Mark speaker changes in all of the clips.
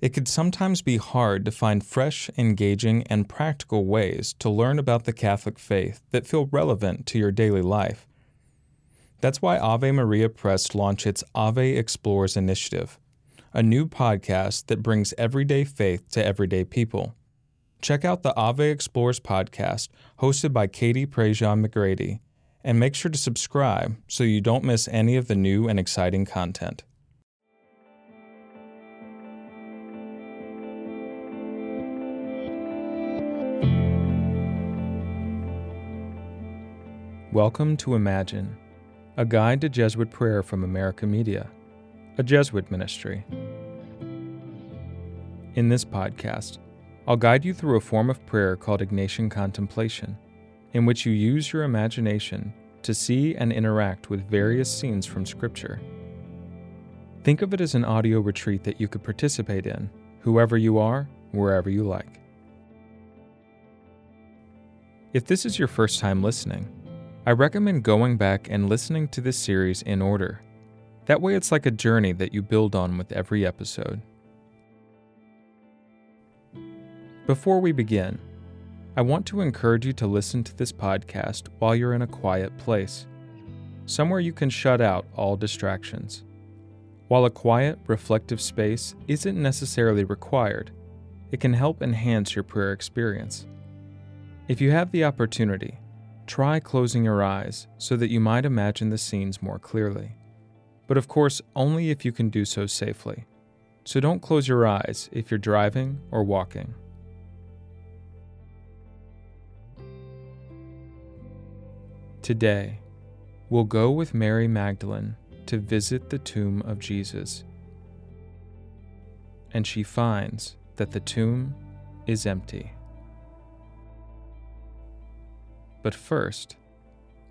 Speaker 1: It could sometimes be hard to find fresh, engaging, and practical ways to learn about the Catholic faith that feel relevant to your daily life. That's why Ave Maria Press launched its Ave Explores initiative, a new podcast that brings everyday faith to everyday people. Check out the Ave Explores podcast hosted by Katie Prejean McGrady, and make sure to subscribe so you don't miss any of the new and exciting content. Welcome to Imagine, a guide to Jesuit prayer from America Media, a Jesuit ministry. In this podcast, I'll guide you through a form of prayer called Ignatian contemplation, in which you use your imagination to see and interact with various scenes from Scripture. Think of it as an audio retreat that you could participate in, whoever you are, wherever you like. If this is your first time listening, I recommend going back and listening to this series in order. That way, it's like a journey that you build on with every episode. Before we begin, I want to encourage you to listen to this podcast while you're in a quiet place, somewhere you can shut out all distractions. While a quiet, reflective space isn't necessarily required, it can help enhance your prayer experience. If you have the opportunity, Try closing your eyes so that you might imagine the scenes more clearly. But of course, only if you can do so safely. So don't close your eyes if you're driving or walking. Today, we'll go with Mary Magdalene to visit the tomb of Jesus. And she finds that the tomb is empty. But first,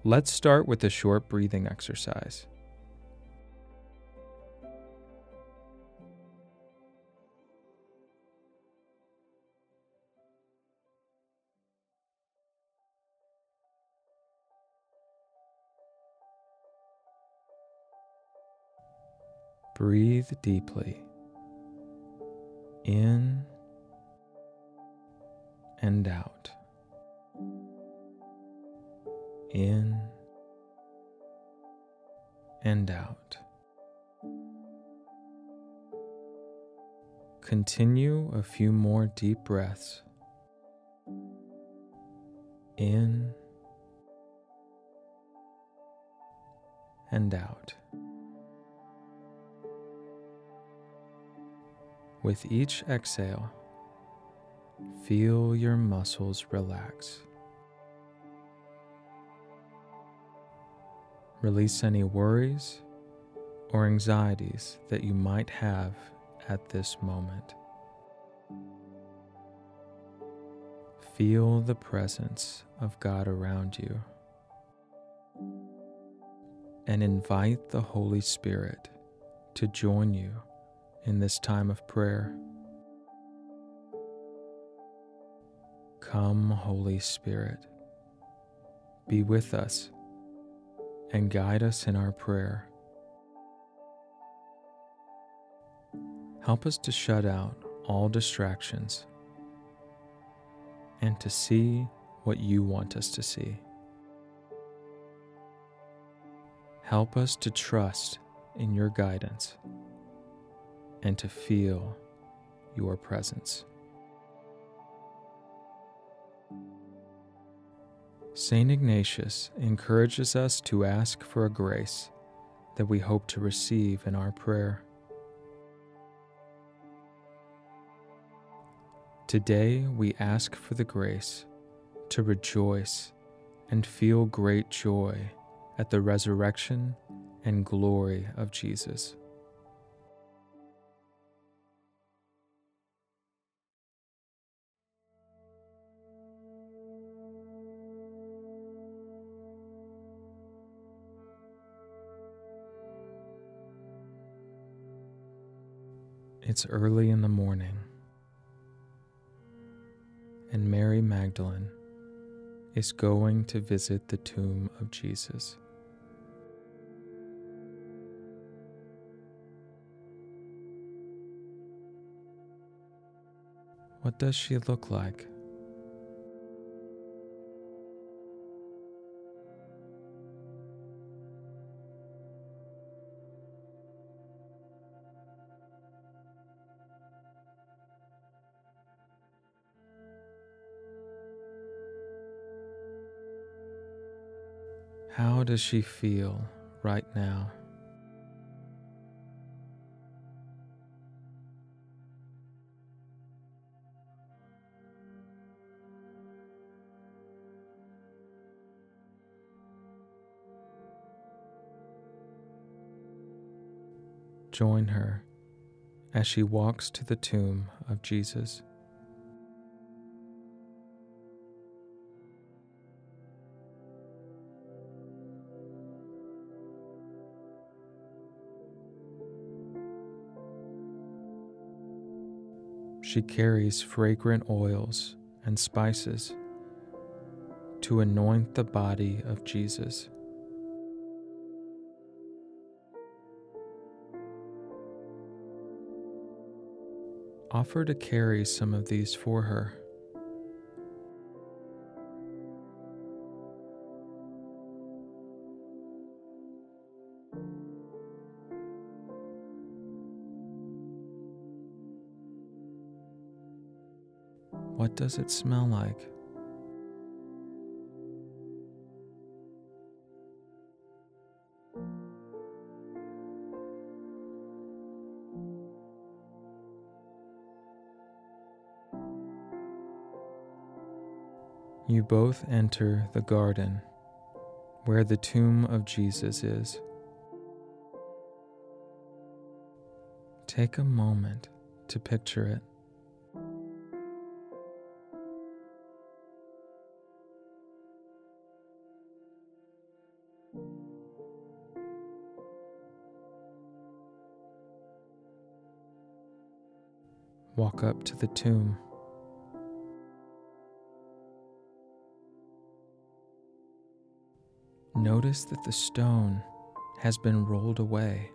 Speaker 1: let's start with a short breathing exercise. Breathe deeply in and out in and out. Continue a few more deep breaths. In and out. With each exhale, feel your muscles relax. Release any worries or anxieties that you might have at this moment. Feel the presence of God around you and invite the Holy Spirit to join you in this time of prayer. Come, Holy Spirit, be with us and guide us in our prayer. Help us to shut out all distractions and to see what you want us to see. Help us to trust in your guidance and to feel your presence. St. Ignatius encourages us to ask for a grace that we hope to receive in our prayer. Today, we ask for the grace to rejoice and feel great joy at the resurrection and glory of Jesus. It's early in the morning, and Mary Magdalene is going to visit the tomb of Jesus. What does she look like? How does she feel right now? Join her as she walks to the tomb of Jesus. She carries fragrant oils and spices to anoint the body of Jesus. Offer to carry some of these for her. What does it smell like? You both enter the garden where the tomb of Jesus is. Take a moment to picture it. Walk up to the tomb. Notice that the stone has been rolled away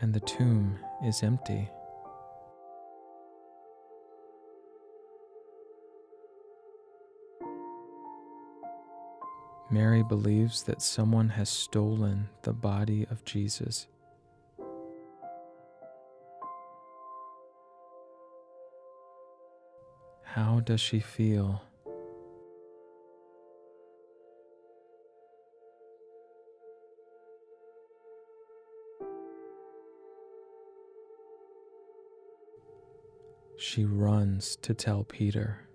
Speaker 1: and the tomb is empty. Mary believes that someone has stolen the body of Jesus. How does she feel? She runs to tell Peter.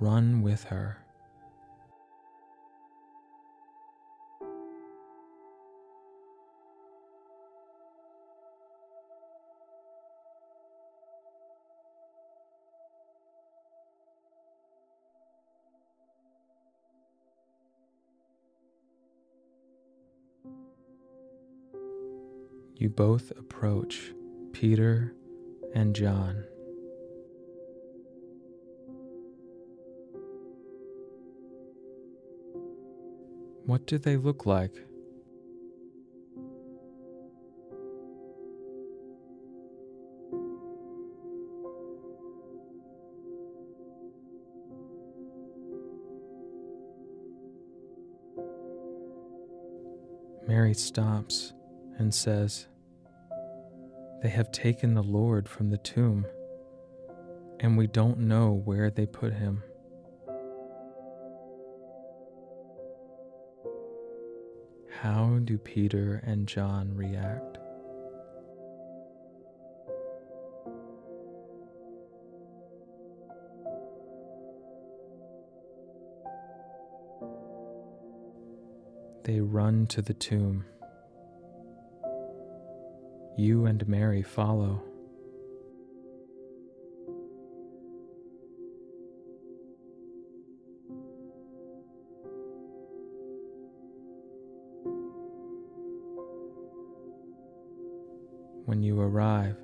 Speaker 1: Run with her. You both approach Peter and John. What do they look like? Mary stops and says, they have taken the Lord from the tomb, and we don't know where they put him. How do Peter and John react? They run to the tomb. You and Mary follow. When you arrive,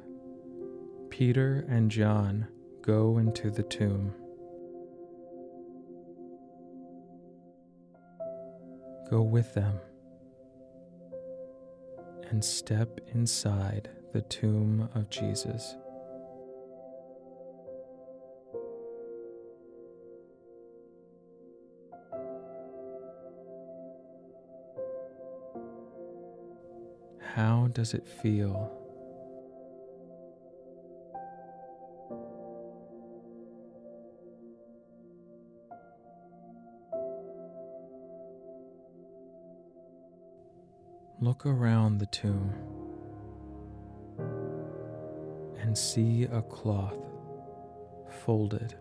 Speaker 1: Peter and John go into the tomb. Go with them and step inside the tomb of Jesus. How does it feel? Look around the tomb and see a cloth folded.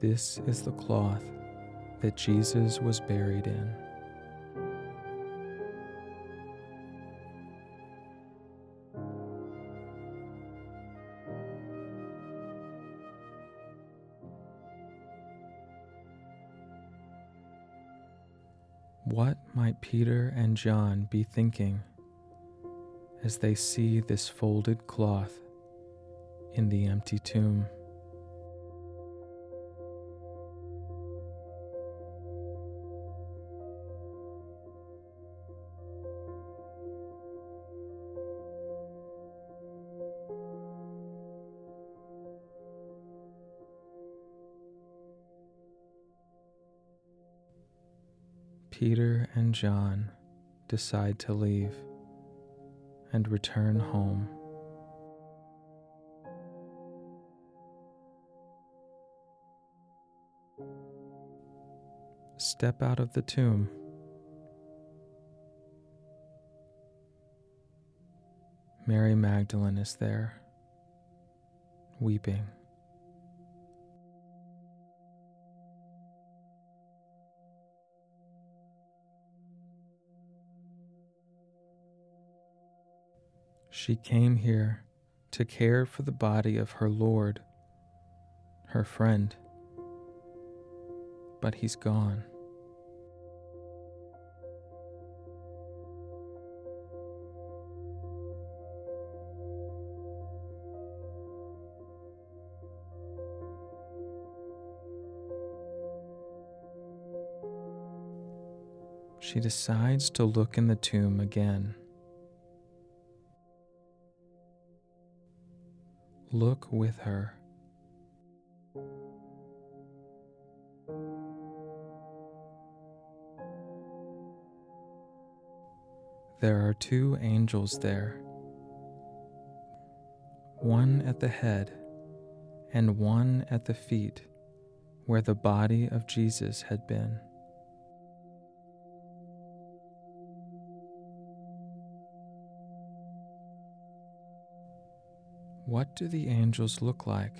Speaker 1: This is the cloth that Jesus was buried in. Peter and John be thinking as they see this folded cloth in the empty tomb? Peter and John decide to leave and return home. Step out of the tomb. Mary Magdalene is there, weeping. She came here to care for the body of her Lord, her friend, but he's gone. She decides to look in the tomb again. Look with her. There are two angels there, one at the head and one at the feet where the body of Jesus had been. What do the angels look like?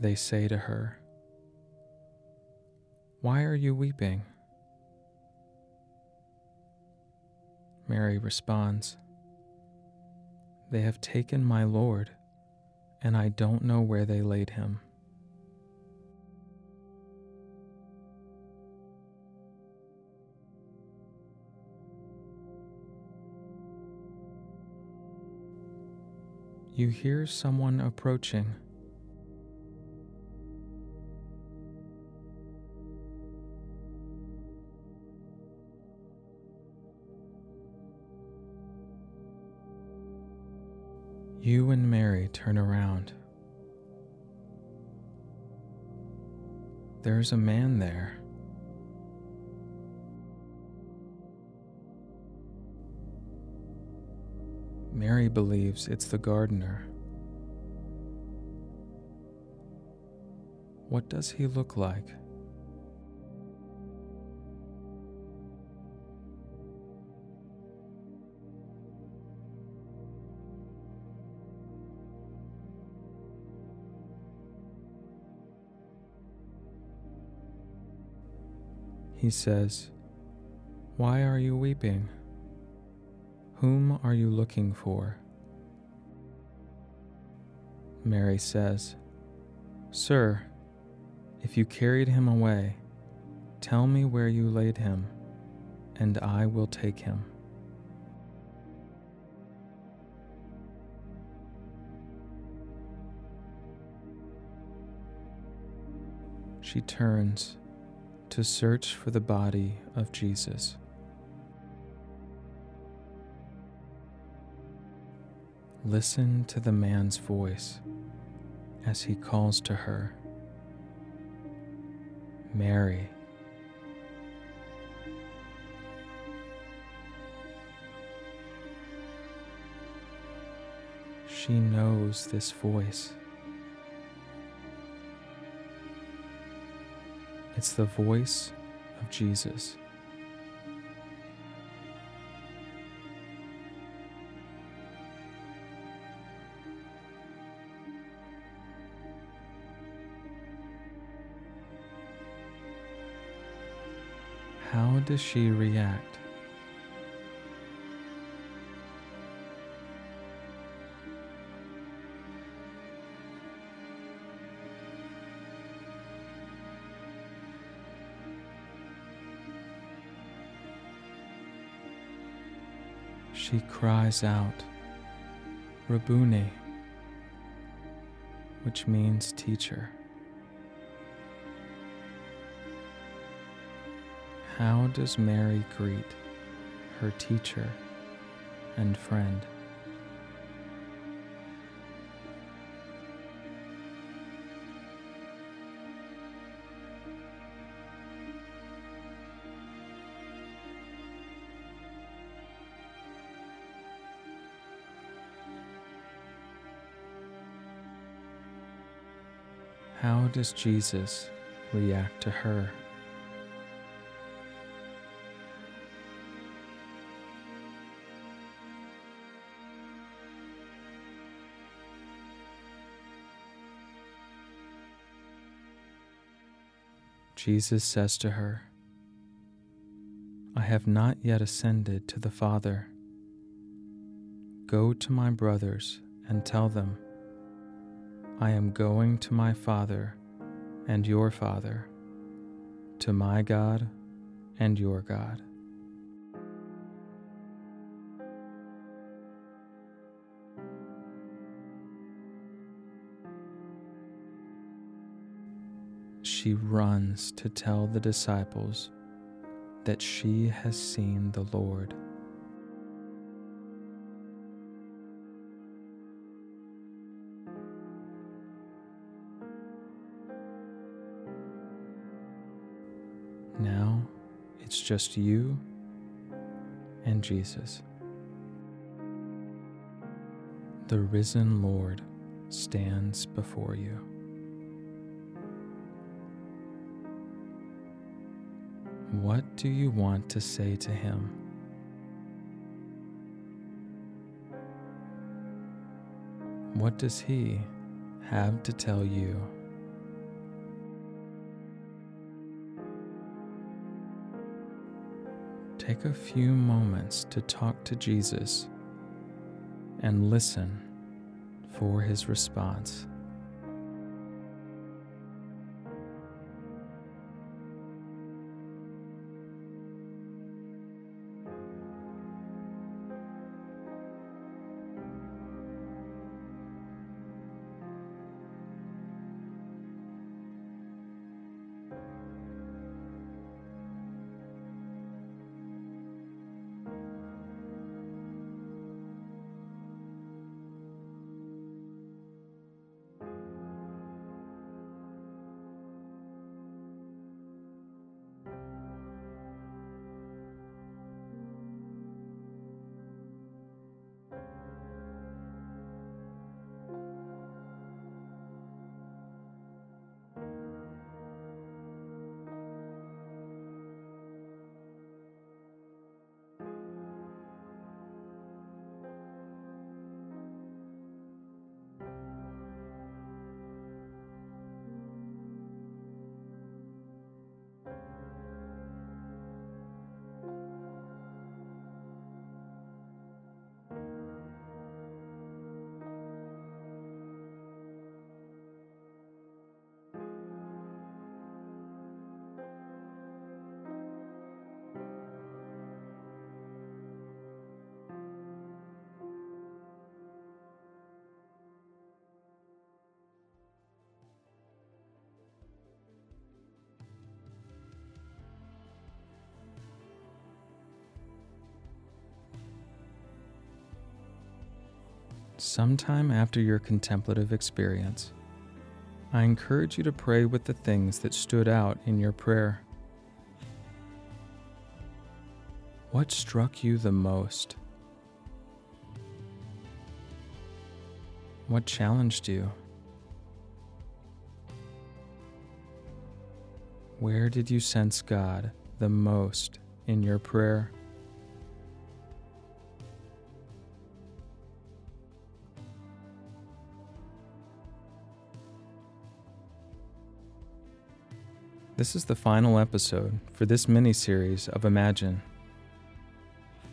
Speaker 1: They say to her, Why are you weeping? Mary responds, they have taken my Lord, and I don't know where they laid him. You hear someone approaching. You and Mary turn around. There's a man there. Mary believes it's the gardener. What does he look like? He says, Why are you weeping? Whom are you looking for? Mary says, Sir, If you carried him away, tell me where you laid him, and I will take him. She turns to search for the body of Jesus. Listen to the man's voice as he calls to her. Mary. She knows this voice. It's the voice of Jesus. How does she react? She cries out, Rabuni, which means teacher. How does Mary greet her teacher and friend? How does Jesus react to her? Jesus says to her, I have not yet ascended to the Father. Go to my brothers and tell them, I am going to my Father and your Father, to my God and your God. she runs to tell the disciples that she has seen the Lord. It's just you and Jesus. The risen Lord stands before you. What do you want to say to him? What does he have to tell you? Take a few moments to talk to Jesus and listen for his response. Sometime after your contemplative experience, I encourage you to pray with the things that stood out in your prayer. What struck you the most? What challenged you? Where did you sense God the most in your prayer? This is the final episode for this mini series of Imagine.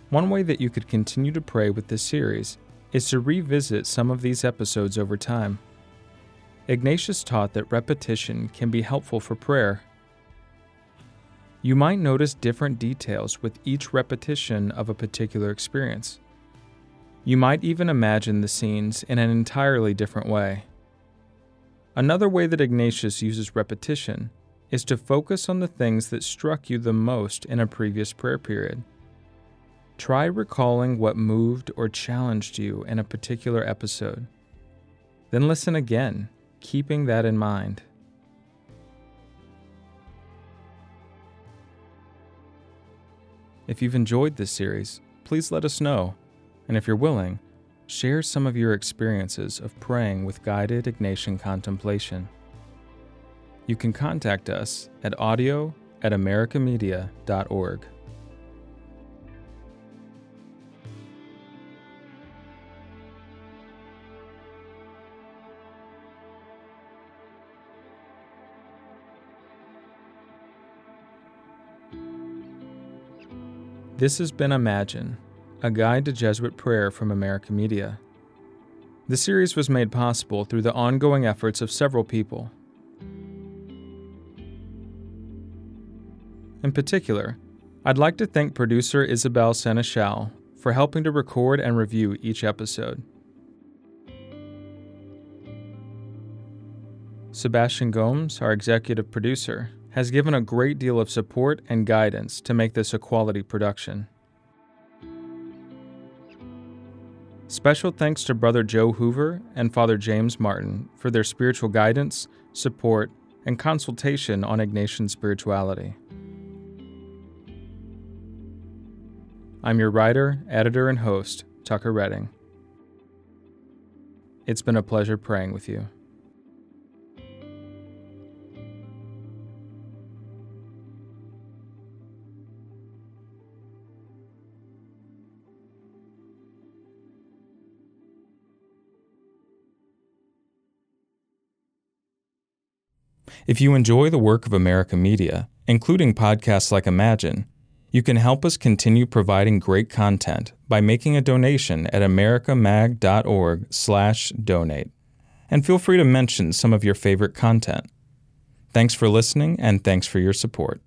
Speaker 1: One way that you could continue to pray with this series is to revisit some of these episodes over time. Ignatius taught that repetition can be helpful for prayer. You might notice different details with each repetition of a particular experience. You might even imagine the scenes in an entirely different way. Another way that Ignatius uses repetition is to focus on the things that struck you the most in a previous prayer period. Try recalling what moved or challenged you in a particular episode. Then listen again, keeping that in mind. If you've enjoyed this series, please let us know, and if you're willing, share some of your experiences of praying with guided Ignatian contemplation you can contact us at audio at americamedia.org. This has been Imagine, a guide to Jesuit prayer from America Media. The series was made possible through the ongoing efforts of several people, In particular, I'd like to thank producer Isabel Seneschal for helping to record and review each episode. Sebastian Gomes, our executive producer, has given a great deal of support and guidance to make this a quality production. Special thanks to Brother Joe Hoover and Father James Martin for their spiritual guidance, support, and consultation on Ignatian spirituality. I'm your writer, editor, and host, Tucker Redding. It's been a pleasure praying with you. If you enjoy the work of America Media, including podcasts like Imagine, you can help us continue providing great content by making a donation at americamag.org/donate. And feel free to mention some of your favorite content. Thanks for listening and thanks for your support.